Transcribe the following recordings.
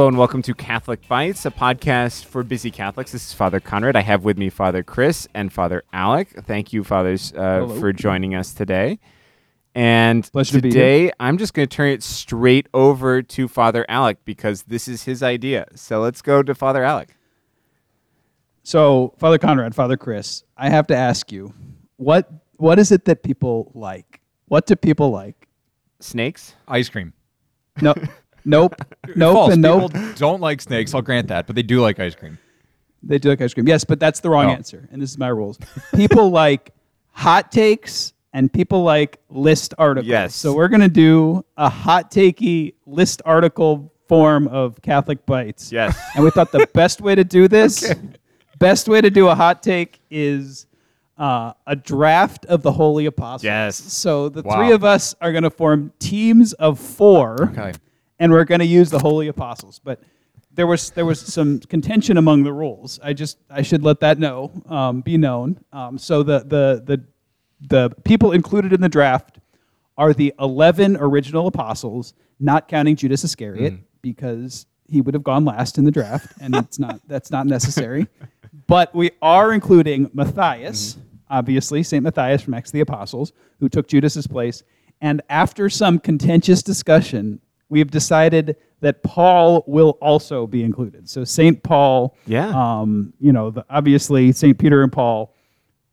Hello and welcome to Catholic Bytes, a podcast for busy Catholics. This is Father Conrad. I have with me Father Chris and Father Alec. Thank you, fathers, uh, for joining us today. And Pleasure to be today, I'm just going to turn it straight over to Father Alec because this is his idea. So let's go to Father Alec. So, Father Conrad, Father Chris, I have to ask you, what what is it that people like? What do people like? Snakes? Ice cream. No, nope, nope, False. and nope. People don't like snakes. I'll grant that, but they do like ice cream. They do like ice cream. Yes, but that's the wrong Oh. answer, and this is my rules. People like hot takes, and people like list articles. Yes. So we're gonna do a hot takey list article form of Catholic Bytes. Yes. And we thought the best way to do this, best way to do a hot take is uh, a draft of the Holy Apostles. Yes. So the Wow. three of us are going to form teams of four, Okay. And we're going to use the Holy Apostles. But there was there was some contention among the rules. I just I should let that know, um, be known. Um, so the the the the people included in the draft are the 11 original apostles, not counting Judas Iscariot, because he would have gone last in the draft, and it's not that's not necessary. But we are including Matthias, obviously, St. Matthias from Acts of the Apostles, who took Judas's place. And after some contentious discussion, we have decided that Paul will also be included. So St. Paul, Yeah. um, you know, the, obviously St. Peter and Paul,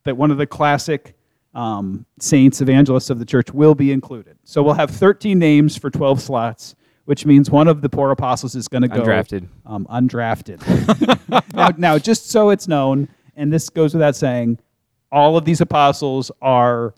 that one of the classic um, saints, evangelists of the church, will be included. So we'll have 13 names for 12 slots, which means one of the poor apostles is going to go Undrafted. Um, undrafted. now, now, just so it's known, and this goes without saying, all of these apostles are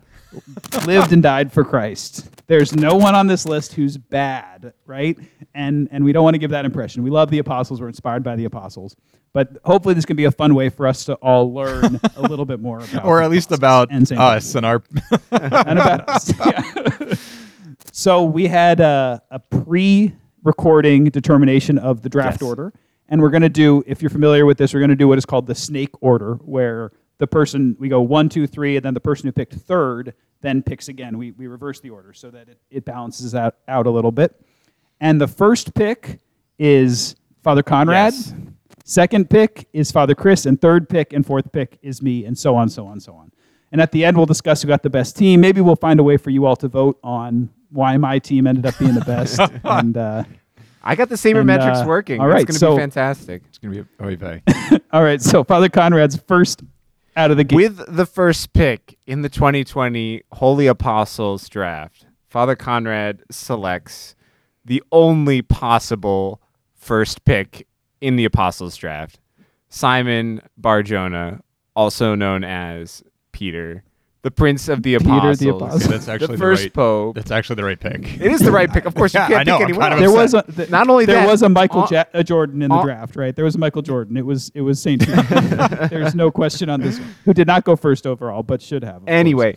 lived and died for Christ. There's no one on this list who's bad, right? And and we don't want to give that impression. We love the apostles. We're inspired by the apostles. But hopefully, this can be a fun way for us to all learn a little bit more about, Or at least about and us and our. and about us. Yeah. so we had a, a pre-recording determination of the draft Yes. order, and we're going to do. If you're familiar with this, we're going to do what is called the snake order, where the person we go one, two, three, and then the person who picked third then picks again. We we reverse the order so that it, it balances out out a little bit. And the first pick is Father Conrad. Yes. Second pick is Father Chris, and third pick and fourth pick is me, and so on, so on, so on. And at the end, we'll discuss who got the best team. Maybe we'll find a way for you all to vote on why my team ended up being the best. and uh, I got the sabermetrics And, uh, working. all That's right, going to so- be fantastic. It's gonna be a oy vey. all right, so Father Conrad's first out of the gate. With the first pick in the 2020 Holy Apostles draft, Father Conrad selects the only possible first pick in the Apostles draft Simon Barjona, also known as Peter, the Prince of the Peter Apostles. the Apostle. That's actually the the, first right. pope. That's actually the right pick. It is the right pick. Of course, you Yeah, can't I know, pick anyone kind of there was a th- Not only there that, was a Michael all- ja- a Jordan in the draft, right? There was a Michael Jordan. It was it was Saint. There's no question on this one. Who did not go first overall, but should have. of course. Anyway,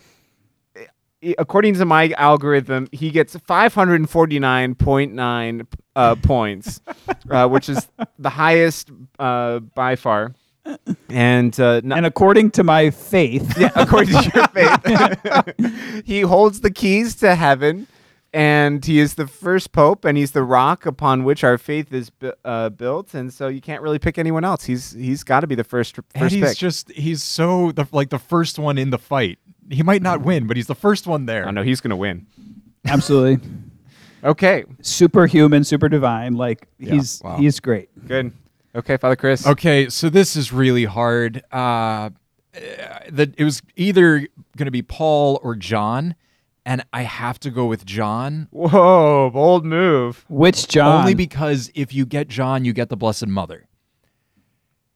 according to my algorithm, he gets 549.9 uh, points, uh, which is the highest uh, by far. And, uh, not, and according to my faith, yeah, according to your faith, he holds the keys to heaven. And he is the first pope, and he's the rock upon which our faith is bu- uh, built. And so you can't really pick anyone else. He's he's got to be the first and he's pick. just he's so the, like the first one in the fight. He might not win, but he's the first one there. I know he's gonna win. absolutely Okay, superhuman, super divine. Like he's wow. he's great. good. Okay, Father Chris. Okay, so this is really hard. Uh, that it was either going to be Paul or John, and I have to go with John Whoa, bold move. Which John? only because if you get John, you get the Blessed Mother.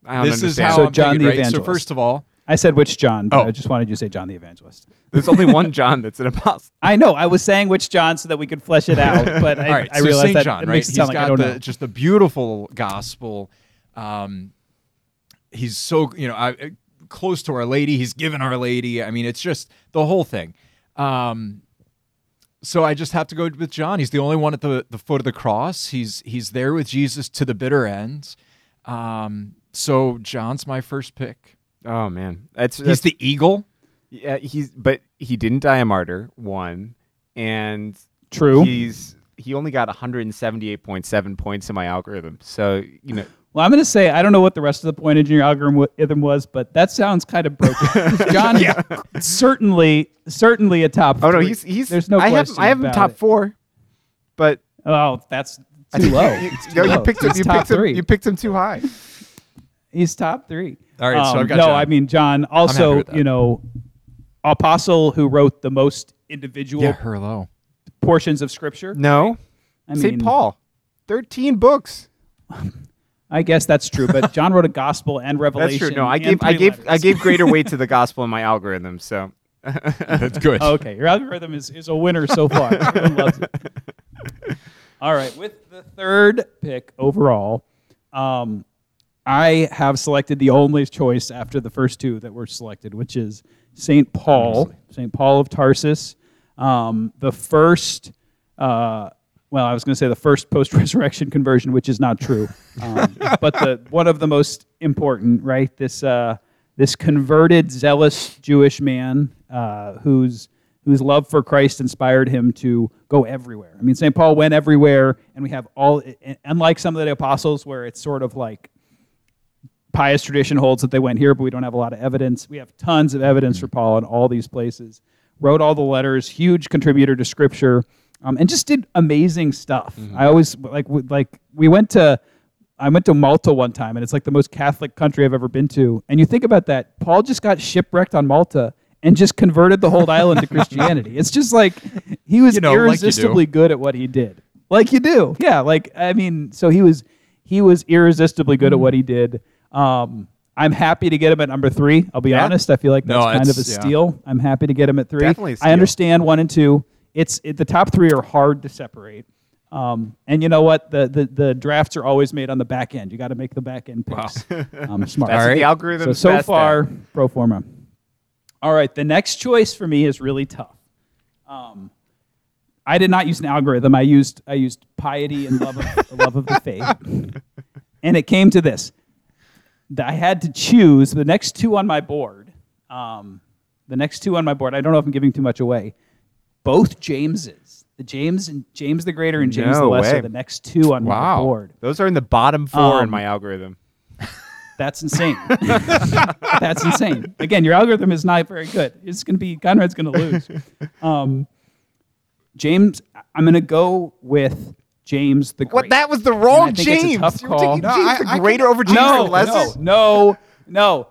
I don't This is understand. how So I'm John thinking, the right? So Evangelist. first of all, I said which John, but Oh. I just wanted you to say John the Evangelist. There's only one John that's an apostle. I know. I was saying which John so that we could flesh it out, but I, all right, I so realized Saint that John, it right? makes it He's sound like I don't the know. just the beautiful gospel. Um, he's so you know I, close to Our Lady. He's given Our Lady. I mean, it's just the whole thing. Um, so I just have to go with John. He's the only one at the, the foot of the cross. He's he's there with Jesus to the bitter end. Um, so John's my first pick. Oh man, that's, He's that's the eagle. yeah. He's but he didn't die a martyr. One and True. He's he only got 178.7 points in my algorithm. So you know, Well, I'm going to say I don't know what the rest of the pointage in your algorithm was, but that sounds kind of broken. John is certainly certainly a top. oh no, he's he's. there's no I have question. I have him top it. four, but Oh, that's too low. You, It's no, too you picked him. He's You top picked him. You picked him too high. He's top three. All right, so Um, I've got no. John. I mean John, also you know, apostle who wrote the most individual Yeah, Herlo. portions of scripture. No, I St. mean, Paul, 13 books. I guess that's true, but John wrote a gospel and Revelation. That's Revelation. true. No, I gave I three gave I gave greater weight to the gospel in my algorithm. So That's good. Okay, your algorithm is, is a winner so far. Everyone loves it. All right, with the third pick overall, um, I have selected the only choice after the first two that were selected, which is Saint Paul, Saint Paul of Tarsus, um, the first. Uh, well, I was going to say the first post-resurrection conversion, which is not true, um, but the one of the most important, right? This uh, this converted, zealous Jewish man uh, whose whose love for Christ inspired him to go everywhere. I mean, St. Paul went everywhere, and we have all, unlike some of the apostles, where it's sort of like pious tradition holds that they went here, but we don't have a lot of evidence. We have tons of evidence for Paul in all these places. Wrote all the letters, huge contributor to Scripture, um, and just did amazing stuff. I always like w- like we went to. I went to Malta one time, and it's like the most Catholic country I've ever been to. And you think about that, Paul just got shipwrecked on Malta and just converted the whole island to Christianity. It's just like he was You know, like irresistibly good at what he did. Like you do, yeah. Like I mean, so he was he was irresistibly good at what he did. Um, I'm happy to get him at number three. I'll be Yeah. honest. I feel like No, that's kind of a yeah. steal. I'm happy to get him at three. Definitely I understand one and two. It's it, the top three are hard to separate. Um, and you know what? The, the the drafts are always made on the back end. You got to make the back end picks. Um, smart. that's All right. the algorithm. So so far, pro forma. All right, the next choice for me is really tough. Um, I did not use an algorithm. I used I used piety and love of love of the faith, and it came to this. That I had to choose the next two on my board. Um, the next two on my board. I don't know if I'm giving too much away. Both Jameses, the James and James the Greater and James No the Lesser, way. the next two on Wow. my board. those are in the bottom four in Um, my algorithm. That's insane. That's insane. Again, your algorithm is not very good. It's going to be Conrad's going to lose. Um, James, I'm going to go with James the Great. What? That was the wrong I it's a James. tough You were call. taking No, James I- the Greater over James no, the Lesser. no, no, no.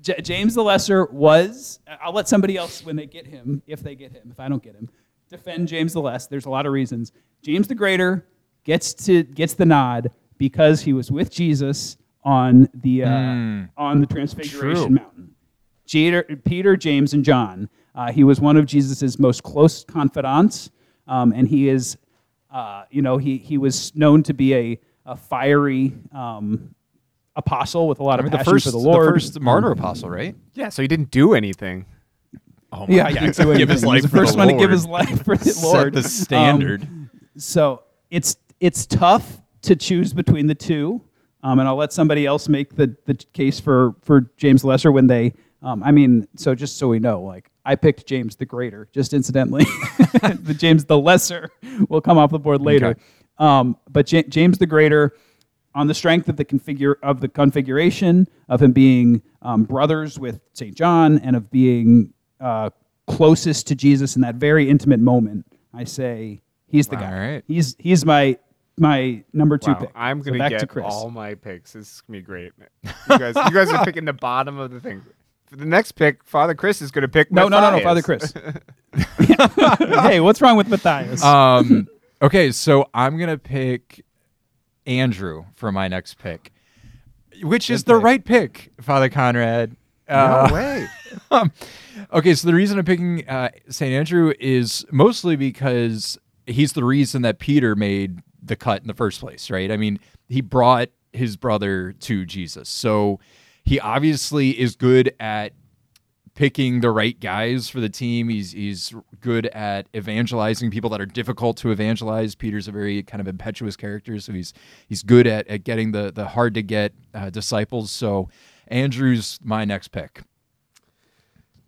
J- James the Lesser was. I'll let somebody else when they get him, if they get him, if I don't get him, defend James the Less. There's a lot of reasons. James the Greater gets to gets the nod because he was with Jesus on the uh, on the Transfiguration True. Mountain. Peter, Peter, James, and John. Uh, he was one of Jesus' most close confidants, um, and he is, uh, you know, he, he was known to be a, a fiery um, apostle with a lot I of mean, the passion first, for the Lord. the first martyr apostle, right? Yeah, so he didn't do anything. Oh yeah, yeah, God. do give his anything. He was life the first the one to give his life for the Lord. Set the standard. Um, so it's it's tough to choose between the two, um, and I'll let somebody else make the, the case for for James Lesser when they. Um, I mean, so just so we know, like I picked James the Greater, just incidentally. the James the Lesser will come off the board later. Okay. Um, but Ja- James the Greater, on the strength of the configure of the configuration of him being um, brothers with Saint John and of being uh, closest to Jesus in that very intimate moment, I say he's the All guy. right. He's he's my my number two Wow, pick. I'm gonna back get to Chris. all my picks. This is gonna be great. You guys, you guys are picking the bottom of the thing. For the next pick, Father Chris is gonna pick. no, no, no, no, Father Chris. hey, what's wrong with Matthias? Um, okay, so I'm gonna pick Andrew for my next pick, which is the right pick, Father Conrad. No Uh, way. um, okay, so the reason I'm picking uh, St. Andrew is mostly because he's the reason that Peter made the cut in the first place, right? I mean, he brought his brother to Jesus. So he obviously is good at picking the right guys for the team. He's he's good at evangelizing people that are difficult to evangelize. Peter's a very kind of impetuous character, so he's he's good at, at getting the the hard to get uh, disciples. So Andrew's my next pick.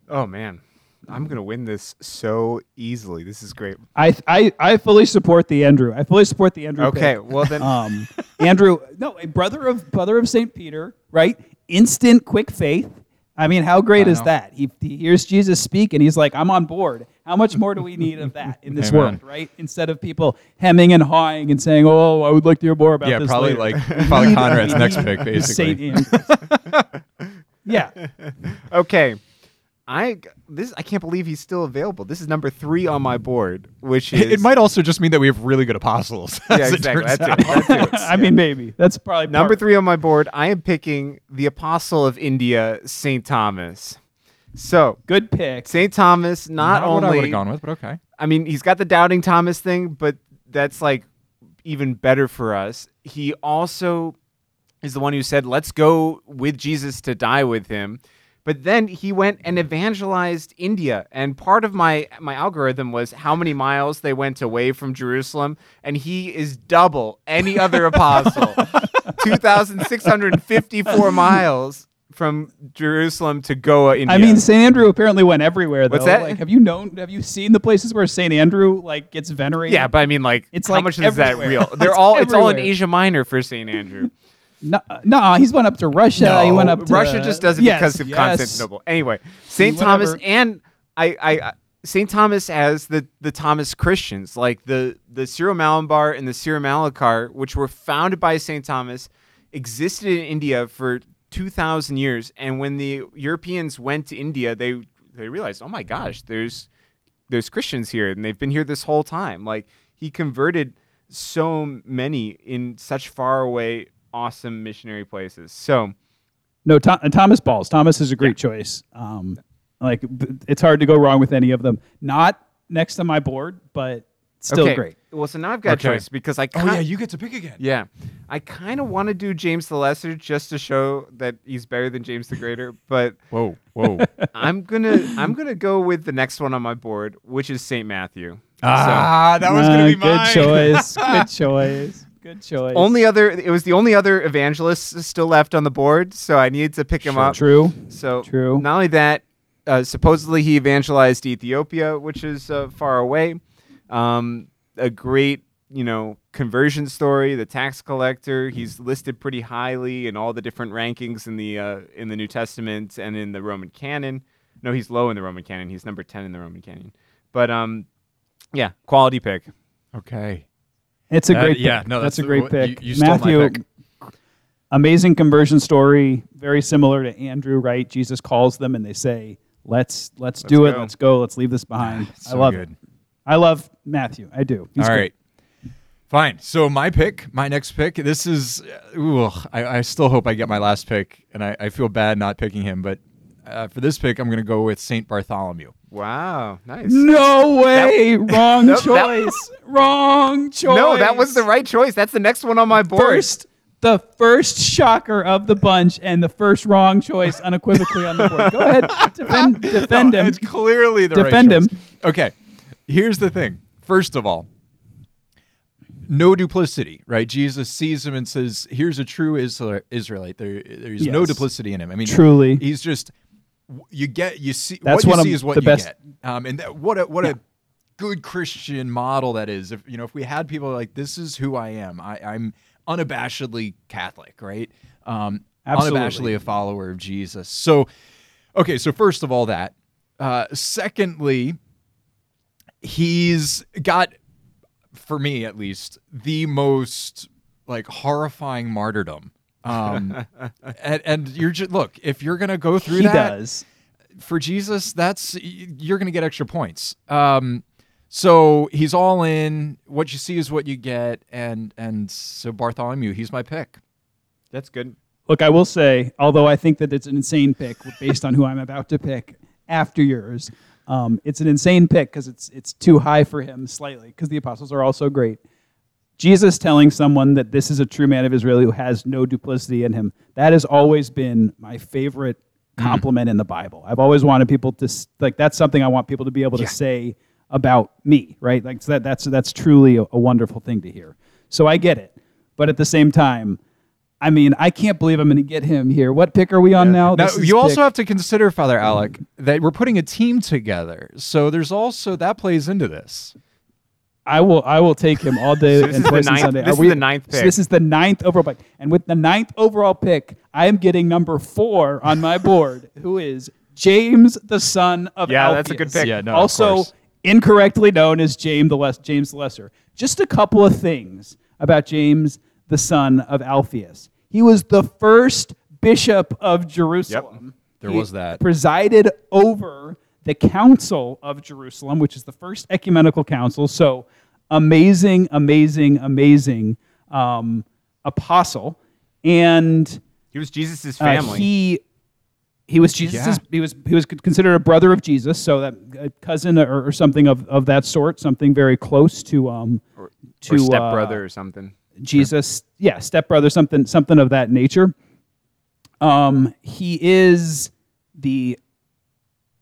Oh man, I'm gonna win this so easily. This is great. I, I I fully support the Andrew. I fully support the Andrew. Okay, pick. well then, Um, Andrew, no, a brother of brother of Saint Peter, right? Instant, quick faith. I mean, how great is that? He, he hears Jesus speak, and he's like, "I'm on board." How much more do we need of that in this Amen. world, right? Instead of people hemming and hawing and saying, "Oh, I would like to hear more about yeah, this." Yeah, probably later." like Father Conrad's next pick, the Saint basically. Andrews. yeah, okay. I this I can't believe he's still available. This is number three on my board, which is It might also just mean that we have really good apostles. yeah as it exactly. That's it. That's it. I mean, maybe that's probably Number three on my board, I am picking the Apostle of India, Saint Thomas. So Good pick. Saint Thomas, not, Not what I would have gone with, but okay. I mean, he's got the doubting Thomas thing, but that's like even better for us. He also is the one who said, "Let's go with Jesus to die with him." But then he went and evangelized India, and part of my my algorithm was how many miles they went away from Jerusalem, and he is double any other apostle, two thousand six hundred fifty-four miles from Jerusalem to Goa, India. I mean, St. Andrew apparently went everywhere. Though. What's that? Like, have you known? Have you seen the places where St. Andrew like gets venerated? yeah, but I mean, like, It's how like much is that real? They're It's all it's all in. Asia Minor for Saint Andrew. No, no, he's went up to Russia. he went up to Russia just does it Yes, because of yes. Constantinople. Anyway, Saint Thomas and I, I, Saint Thomas as the the Thomas Christians, like the the Syro Malabar and the Syro Malankara, which were founded by Saint Thomas, existed in India for two thousand years. And when the Europeans went to India, they they realized, oh my gosh, there's there's Christians here, and they've been here this whole time. Like he converted so many in such far away, awesome missionary places. So. No, Tho- uh, Thomas Balls. Thomas is a great choice. Um, like it's hard to go wrong with any of them. Not next to my board, but still okay. great. Well, so now I've got Okay. a choice because I Oh yeah, you get to pick again. yeah, I kind of want to do James the Lesser just to show that he's better than James the Greater, but Whoa, whoa. I'm gonna I'm gonna go with the next one on my board, which is Saint Matthew. ah, that was Uh, gonna be good mine. choice. Good choice. Good choice. Only other it was the only other evangelist still left on the board, so I needed to pick him up. true. So True. Not only that, uh, supposedly he evangelized Ethiopia, which is uh, far away. Um, a great, you know, conversion story. The tax collector. He's listed pretty highly in all the different rankings in the uh, in the New Testament and in the Roman canon. No, he's low in the Roman canon. He's number ten in the Roman canon. But um, yeah, quality pick. Okay. It's a great. yeah, pick. no, that's, that's a great you- pick. you my Matthew, pick. amazing conversion story. Very similar to Andrew. Right? Jesus calls them, and they say, "Let's let's, do it. Let's go. Let's leave this behind." I love good. it. I love Matthew. I do. He's All great. right. Fine. So my pick, my next pick, this is, ooh, I, I still hope I get my last pick, and I, I feel bad not picking him. But uh, for this pick, I'm going to go with Saint Bartholomew. Wow, nice. No way! Wrong Nope, that- choice. Wrong choice. No, that was the right choice. That's the next one on my board. first. The first shocker of the bunch and the first wrong choice unequivocally on the board. Go ahead, defend, defend No, him. It's clearly the Defend right him. choice. Okay. Here's the thing. First of all, no duplicity, right? Jesus sees him and says, "Here's a true Israelite. There, there's no duplicity in him." I mean, Truly. he's just you get you see That's what you see is what the you best- get, um, and that, what a what a good Christian model that is. If you know, if we had people like this is who I am, I, I'm unabashedly Catholic, right? Um, Absolutely. unabashedly a follower of Jesus. So, okay, so first of all, that. Uh, secondly, he's got, for me at least, the most like horrifying martyrdom. Um, and, and you're just look if you're gonna go through He that does. for Jesus, that's you're gonna get extra points. Um, so he's all in. What you see is what you get, and and so Bartholomew, he's my pick. That's good. Look, I will say, although I think that it's an insane pick based on who I'm about to pick after yours, um, it's an insane pick because it's it's too high for him slightly because the apostles are also great. Jesus telling someone that this is a true man of Israel who has no duplicity in him. That has always been my favorite mm. compliment in the Bible. I've always wanted people to like that's something I want people to be able to say about me, right? Like so that that's that's truly a, a wonderful thing to hear. So I get it. But at the same time, I mean, I can't believe I'm going to get him here. What pick are we on now? Now, is you also pick- have to consider, Father um, Alec, that we're putting a team together. So there's also that plays into this. I will I will take him all day So and is the twice on Sunday. this Are is we- the ninth so this is the ninth overall pick. And with the ninth overall pick, I am getting number four on my board, who is James, the son of Yeah, that's a good pick. Yeah, no, also course. incorrectly known as James the Less, James the Lesser. Just a couple of things about James, the son of Alpheus. He was the first bishop of Jerusalem. There He was that. Presided over the Council of Jerusalem, which is the first ecumenical council. So amazing, amazing, amazing um, apostle. And He was Jesus' uh, family. he he was Jesus. Yeah. He was he was considered a brother of Jesus, so that a cousin or, or something of, of that sort, something very close to um or, to or uh, stepbrother or something. Jesus, yeah, stepbrother, something something of that nature. Um, he is the.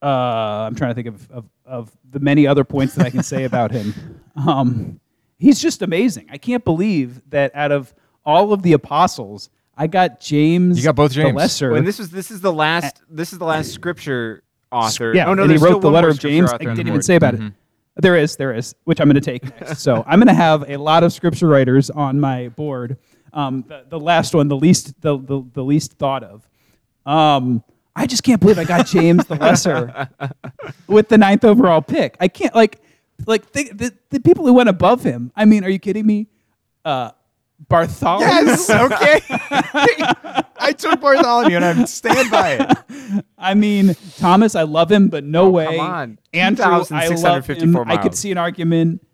Uh, I'm trying to think of, of of the many other points that I can say about him. Um, he's just amazing. I can't believe that out of all of the apostles, I got James. You got both the James. lesser. When this was this is the last this is the last scripture author. Yeah, oh no, and he wrote the letter of James. I didn't even say about it. There is, there is, which I'm going to take next. so I'm going to have a lot of scripture writers on my board. Um, the, the last one, the least, the, the, the least thought of. Um, I just can't believe I got James the Lesser with the ninth overall pick. I can't like, like think, the, the people who went above him. I mean, are you kidding me? Uh, Bartholomew. Yes, okay. I took Bartholomew and I stand by it. I mean, Thomas, I love him, but no Oh, way. come on. Andrew, I love him. 2,654 I could see an argument.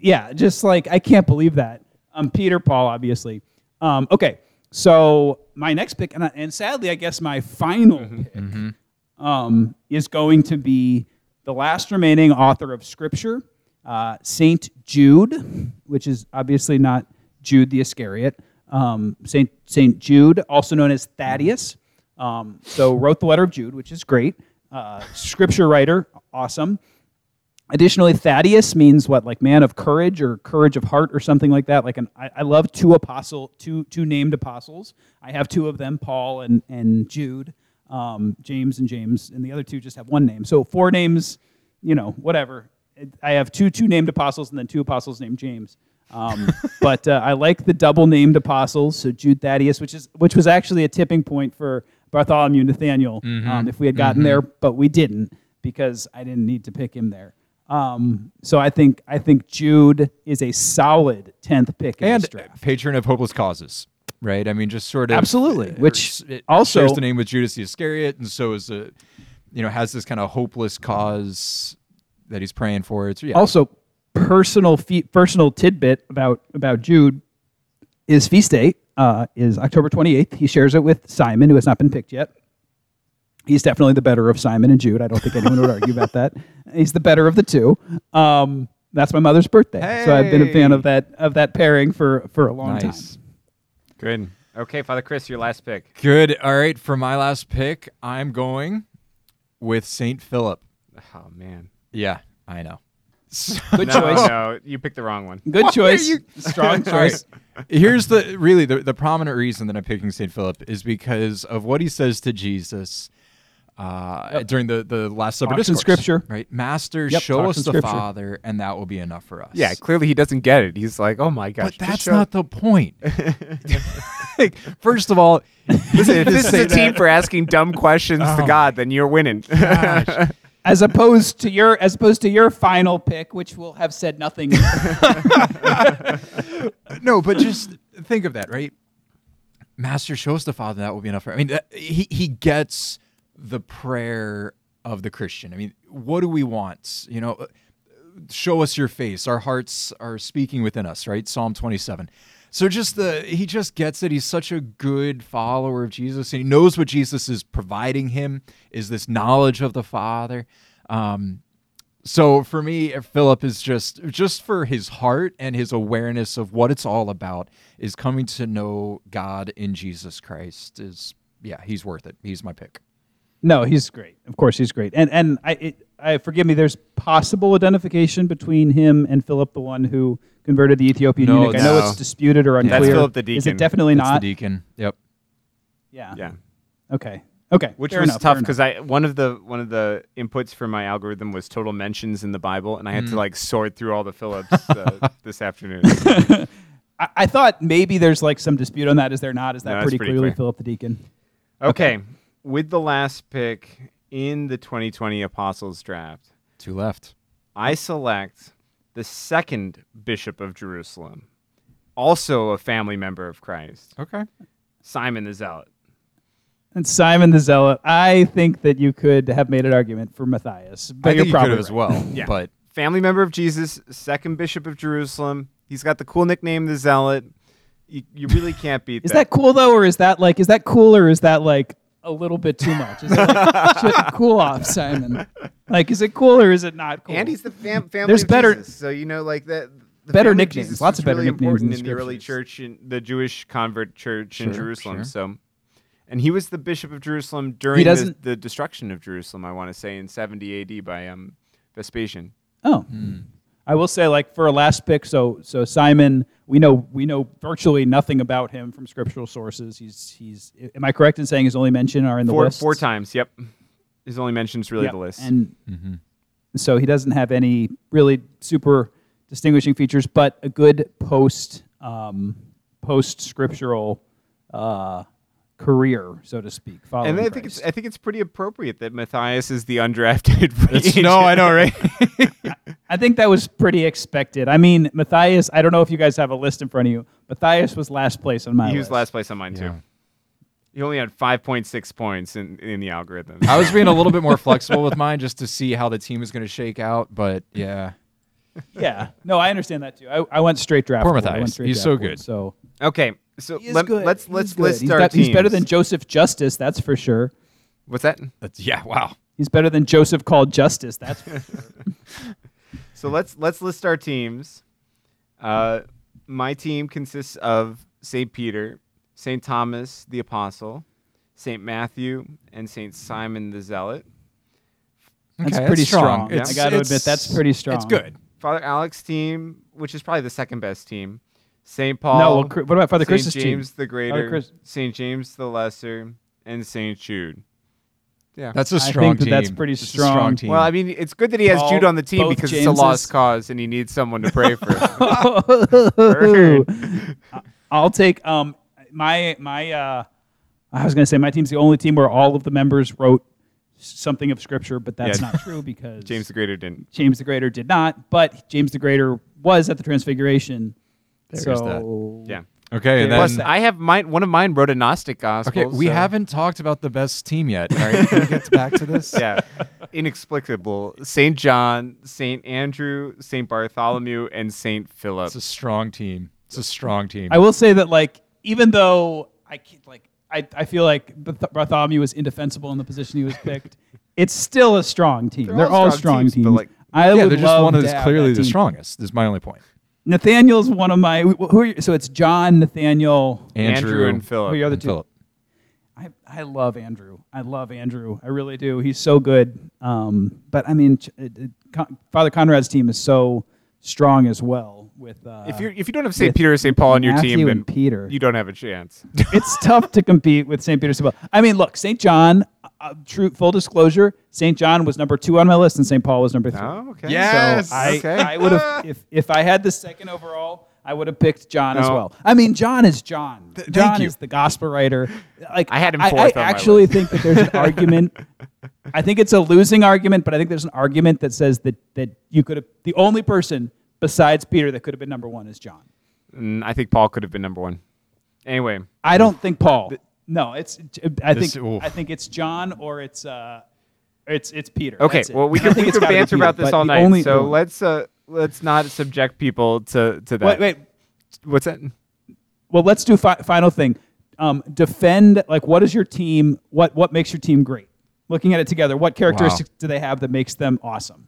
Yeah, just like I can't believe that. Um, Peter Paul, obviously. Um, okay, so my next pick, and, I, and sadly, I guess my final Mm-hmm. pick um, is going to be the last remaining author of Scripture, uh, Saint Jude, which is obviously not Jude the Iscariot. Um, Saint Saint Jude, also known as Thaddeus. Um, so wrote the letter of Jude, which is great. Uh, scripture writer, awesome. Additionally, Thaddeus means what, like man of courage or courage of heart or something like that. Like an, I, I love two apostle, two two named apostles. I have two of them, Paul and and Jude, um, James and James, and the other two just have one name. So four names, you know, whatever. I have two two named apostles and then two apostles named James. Um, but uh, I like the double named apostles, so Jude Thaddeus, which is which was actually a tipping point for Bartholomew and Nathaniel um, if we had gotten there, but we didn't because I didn't need to pick him there. Um, so I think I think Jude is a solid tenth pick in And patron of hopeless causes, right? I mean, just sort of Absolutely, uh, which it also- shares the name with Judas the Iscariot, and so is a, you know, has this kind of hopeless cause that he's praying for. It's yeah. Also, personal fe- personal tidbit about about Jude. is feast day uh, is October twenty eighth. He shares it with Simon, who has not been picked yet. He's definitely the better of Simon and Jude. I don't think anyone would argue about that. He's the better of the two. Um, that's my mother's birthday, so I've been a fan of that of that pairing for for a long nice. time. Good. Okay, Father Chris, your last pick. Good. All right. For my last pick, I'm going with Saint Philip. Oh man. Yeah, I know. Good no, choice. no, you picked the wrong one. Good Why choice. you- Strong All right. choice. Here's the really the, the prominent reason that I'm picking St. Philip is because of what he says to Jesus uh, Yep. during the, the Last Supper Talks discourse. Scripture. Right? Master, Yep, show us the Scripture. Father, and that will be enough for us. Yeah, clearly he doesn't get it. He's like, oh my gosh. But that's not the point. Like, First of all, Listen, if this is say a team for asking dumb questions to Oh. God, then you're winning. As opposed to your as opposed to your final pick, which will have said nothing. no, but just think of that, right? Master shows the Father that will be enough. For, I mean, he he gets the prayer of the Christian. I mean, what do we want? You know, show us your face. Our hearts are speaking within us, right? Psalm twenty-seven. So just the he just gets it. He's such a good follower of Jesus, and he knows what Jesus is providing him is this knowledge of the Father. Um, So for me, Philip is just just for his heart and his awareness of what it's all about is coming to know God in Jesus Christ. Is yeah, he's worth it. He's my pick. No, he's great. Of course, he's great. And and I, it, I forgive me. There's possible identification between him and Philip, the one who converted the Ethiopian No, eunuch. I know no. it's disputed or unclear. That's Philip the deacon. Is it definitely That's not? the deacon. Yep. yeah. Yeah. Okay. Okay. Which Fair was enough, tough because I one of the one of the inputs for my algorithm was total mentions in the Bible, and I had to like sort through all the Phillips uh, this afternoon. I, I thought maybe there's like some dispute on that. Is there not? Is that No, pretty, pretty clearly clear. Philip the deacon? Okay, with the last pick in the 2020 Apostles Draft, Two left. I select the second Bishop of Jerusalem, also a family member of Christ, Okay. Simon the Zealot. And Simon the Zealot. I think that you could have made an argument for Matthias, but I you're think you could probably have as right. well. Yeah. But Family member of Jesus, second Bishop of Jerusalem. He's got the cool nickname, the Zealot. You, you really can't beat Is that cool though, or is that like is that cool, or is that like a little bit too much? Is it like, cool off, Simon? Like, is it cool or is it not cool? Andy's the fam- family There's of better- Jesus. So you know, like that. The Better nicknames. Jesus Lots of better really nicknames in important the in the early church, in the Jewish convert church in Jerusalem. sure. So, and he was the bishop of Jerusalem during the, the destruction of Jerusalem. I want to say in 70 A.D. by um, Vespasian. Oh, I will say, like for a last pick, so so Simon, we know we know virtually nothing about him from scriptural sources. He's he's. Am I correct in saying his only mention are in the Four list? four times. Yep. His only mentions really Yep. the list. and Mm-hmm. so he doesn't have any really super distinguishing features, but a good post um, post scriptural uh, career, so to speak. following And I think it's I think it's pretty appropriate that Matthias is the undrafted free no, I know, right? I think that was pretty expected. I mean, Matthias. I don't know if you guys have a list in front of you. Matthias was last place on my He list. was last place on mine Yeah. too. He only had 5.6 points in, in the algorithm. I was being a little bit more flexible with mine just to see how the team is going to shake out. But yeah, Yeah, no, I understand that too. I, I went straight draft. Poor board. I Matthias. went straight He's draft so board, good. So Okay, so he is let, good. let's let's good. list He's our got- teams. He's better than Joseph Justus, that's for sure. What's that? that's yeah. Wow. He's better than Joseph called Justus. That's for sure. So let's let's list our teams. Uh, my team consists of Saint Peter, Saint Thomas the Apostle, Saint Matthew, and Saint Simon the Zealot. That's Okay, pretty strong. strong. I gotta admit, that's pretty strong. It's good. Father Alex's team, which is probably the second best team. Saint Paul. no, well, what about Father Saint Chris's James team? the Greater, Saint James the Lesser, and Saint Jude. Yeah. That's a strong think that team. that's pretty It's a strong. strong team. well, I mean, it's good that he has All- Jude on the team both because it's a lost cause and he needs someone to pray for. I'll take um my my uh I was gonna say my team's the only team where all of the members wrote something of scripture, but that's Yeah. not true because James the Greater didn't. James the Greater did not, but James the Greater was at the Transfiguration. There's so Yeah. okay, and Plus, then I have mine. One of mine wrote a Gnostic gospel. okay, we so- haven't talked about the best team yet. All right, can we get back to this? yeah, inexplicable. Saint John, Saint Andrew, Saint Bartholomew, and Saint Philip. It's a strong team. It's a strong team. I will say that like even though I can't, like I, I feel like Bartholomew was indefensible in the position he was picked, it's still a strong team. They're They're, all all strong strong teams, teams. but, like- I yeah, they're just one of that's clearly the team. strongest. Is my only point. Nathaniel's one of my who are you, so it's John Nathaniel. Andrew, and Who Philip. are the other two? Philip. I, I love Andrew. I love Andrew. I really do. He's so good. Um, but I mean, it, it, Con- Father Conrad's team is so strong as well. With uh, if you if you don't have Saint Peter or Saint Paul on your Matthew team, then and Peter, you don't have a chance. it's tough to compete with St. Peter. Peter's. Well, I mean, look, St. John. Uh, true, full disclosure, St. John was number two on my list, and St. Paul was number three. oh, okay. Yes! So I, Okay. I would have if if I had the second overall, I would have picked John as well. I mean, John is John. thank John you. is the gospel writer. Like I had him I, fourth I on my actually list. think that there's an argument. I think it's a losing argument, but I think there's an argument that says that that you could have the only person besides Peter that could have been number one is John. Mm, I think Paul could have been number one. Anyway, I don't think Paul. No, it's. I This- think. oof. I think it's John or it's. uh It's it's Peter. okay. It. Well, we I could we it's could banter Peter, about this all night. only- so let's uh let's not subject people to to that. wait wait. What's that? Well, let's do fi- final thing. Um, defend like what is your team? What what makes your team great? Looking at it together, what characteristics do they have that makes them awesome?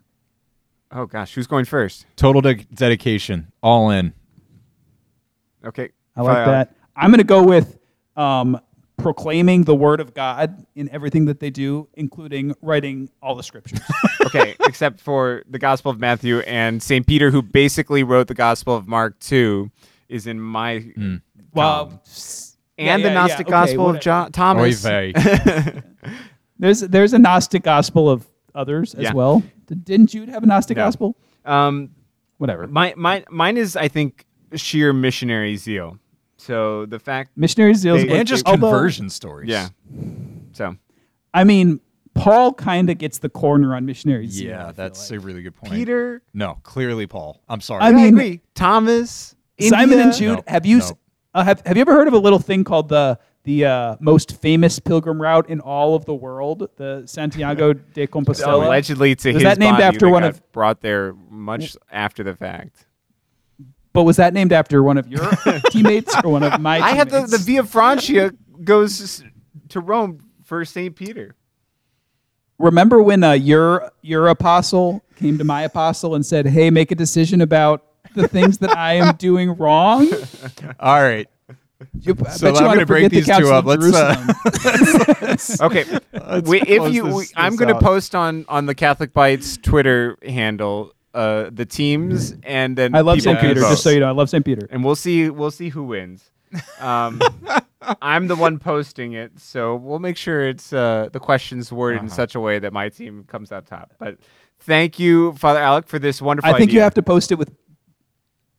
Oh gosh, who's going first? Total de- dedication, all in. Okay, I like Father that. I'm going to go with um, proclaiming the word of God in everything that they do, including writing all the scriptures. okay, except for the Gospel of Matthew and St. Peter, who basically wrote the Gospel of Mark too, is in my Hmm. well, and yeah, the yeah, Gnostic okay, Gospel of whatever. John Thomas. There's there's a Gnostic gospel of others as Yeah. well. D- Didn't Jude have a Gnostic No. gospel? Um, Whatever. my, my, mine is, I think, sheer missionary zeal. So the fact, Missionary zeal, They- good. and just Although, conversion stories. yeah. So I mean, Paul kind of gets the corner on missionary zeal. Yeah, that's like. a really good point. Peter, No, clearly Paul. I'm sorry. I I mean- agree. Thomas, Simon India. and Jude. No, have you no. uh, have Have you ever heard of a little thing called the the uh, most famous pilgrim route in all of the world, the Santiago de Compostela? Allegedly to Was his that named body after that one got of- brought there much after the fact. But was that named after one of your teammates or one of my? I have the, the? Via Francia goes to Rome for St. Peter. Remember when uh, your your apostle came to my apostle and said, "Hey, make a decision about the things that I am doing wrong." All right. You, I so bet I'm gonna break forget the these two up. Let's, uh, Jerusalem. Okay, Let's we, if you, this- we, I'm going to post on on the Catholic Bytes Twitter handle uh, the teams, and then I love St. Peter. vote. Just so you know, I love St. Peter. and we'll see we'll see who wins. Um, I'm the one posting it, so we'll make sure it's uh, the questions worded in Uh-huh. such a way that my team comes out top. But thank you, Father Alec, for this wonderful. I think you have to post it with.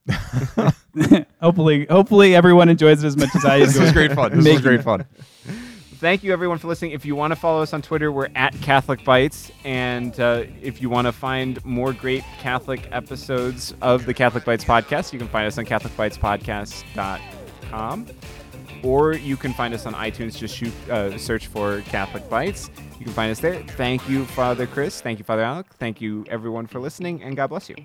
hopefully, hopefully everyone enjoys it as much as I This was great fun. This was great fun. Thank you, everyone, for listening. If you want to follow us on Twitter, we're at Catholic Bytes. And uh, if you want to find more great Catholic episodes of the Catholic Bytes podcast, you can find us on CatholicBytesPodcast.com. Or you can find us on iTunes. Just shoot, uh, search for Catholic Bytes. You can find us there. Thank you, Father Chris. Thank you, Father Alec. Thank you, everyone, for listening. And God bless you.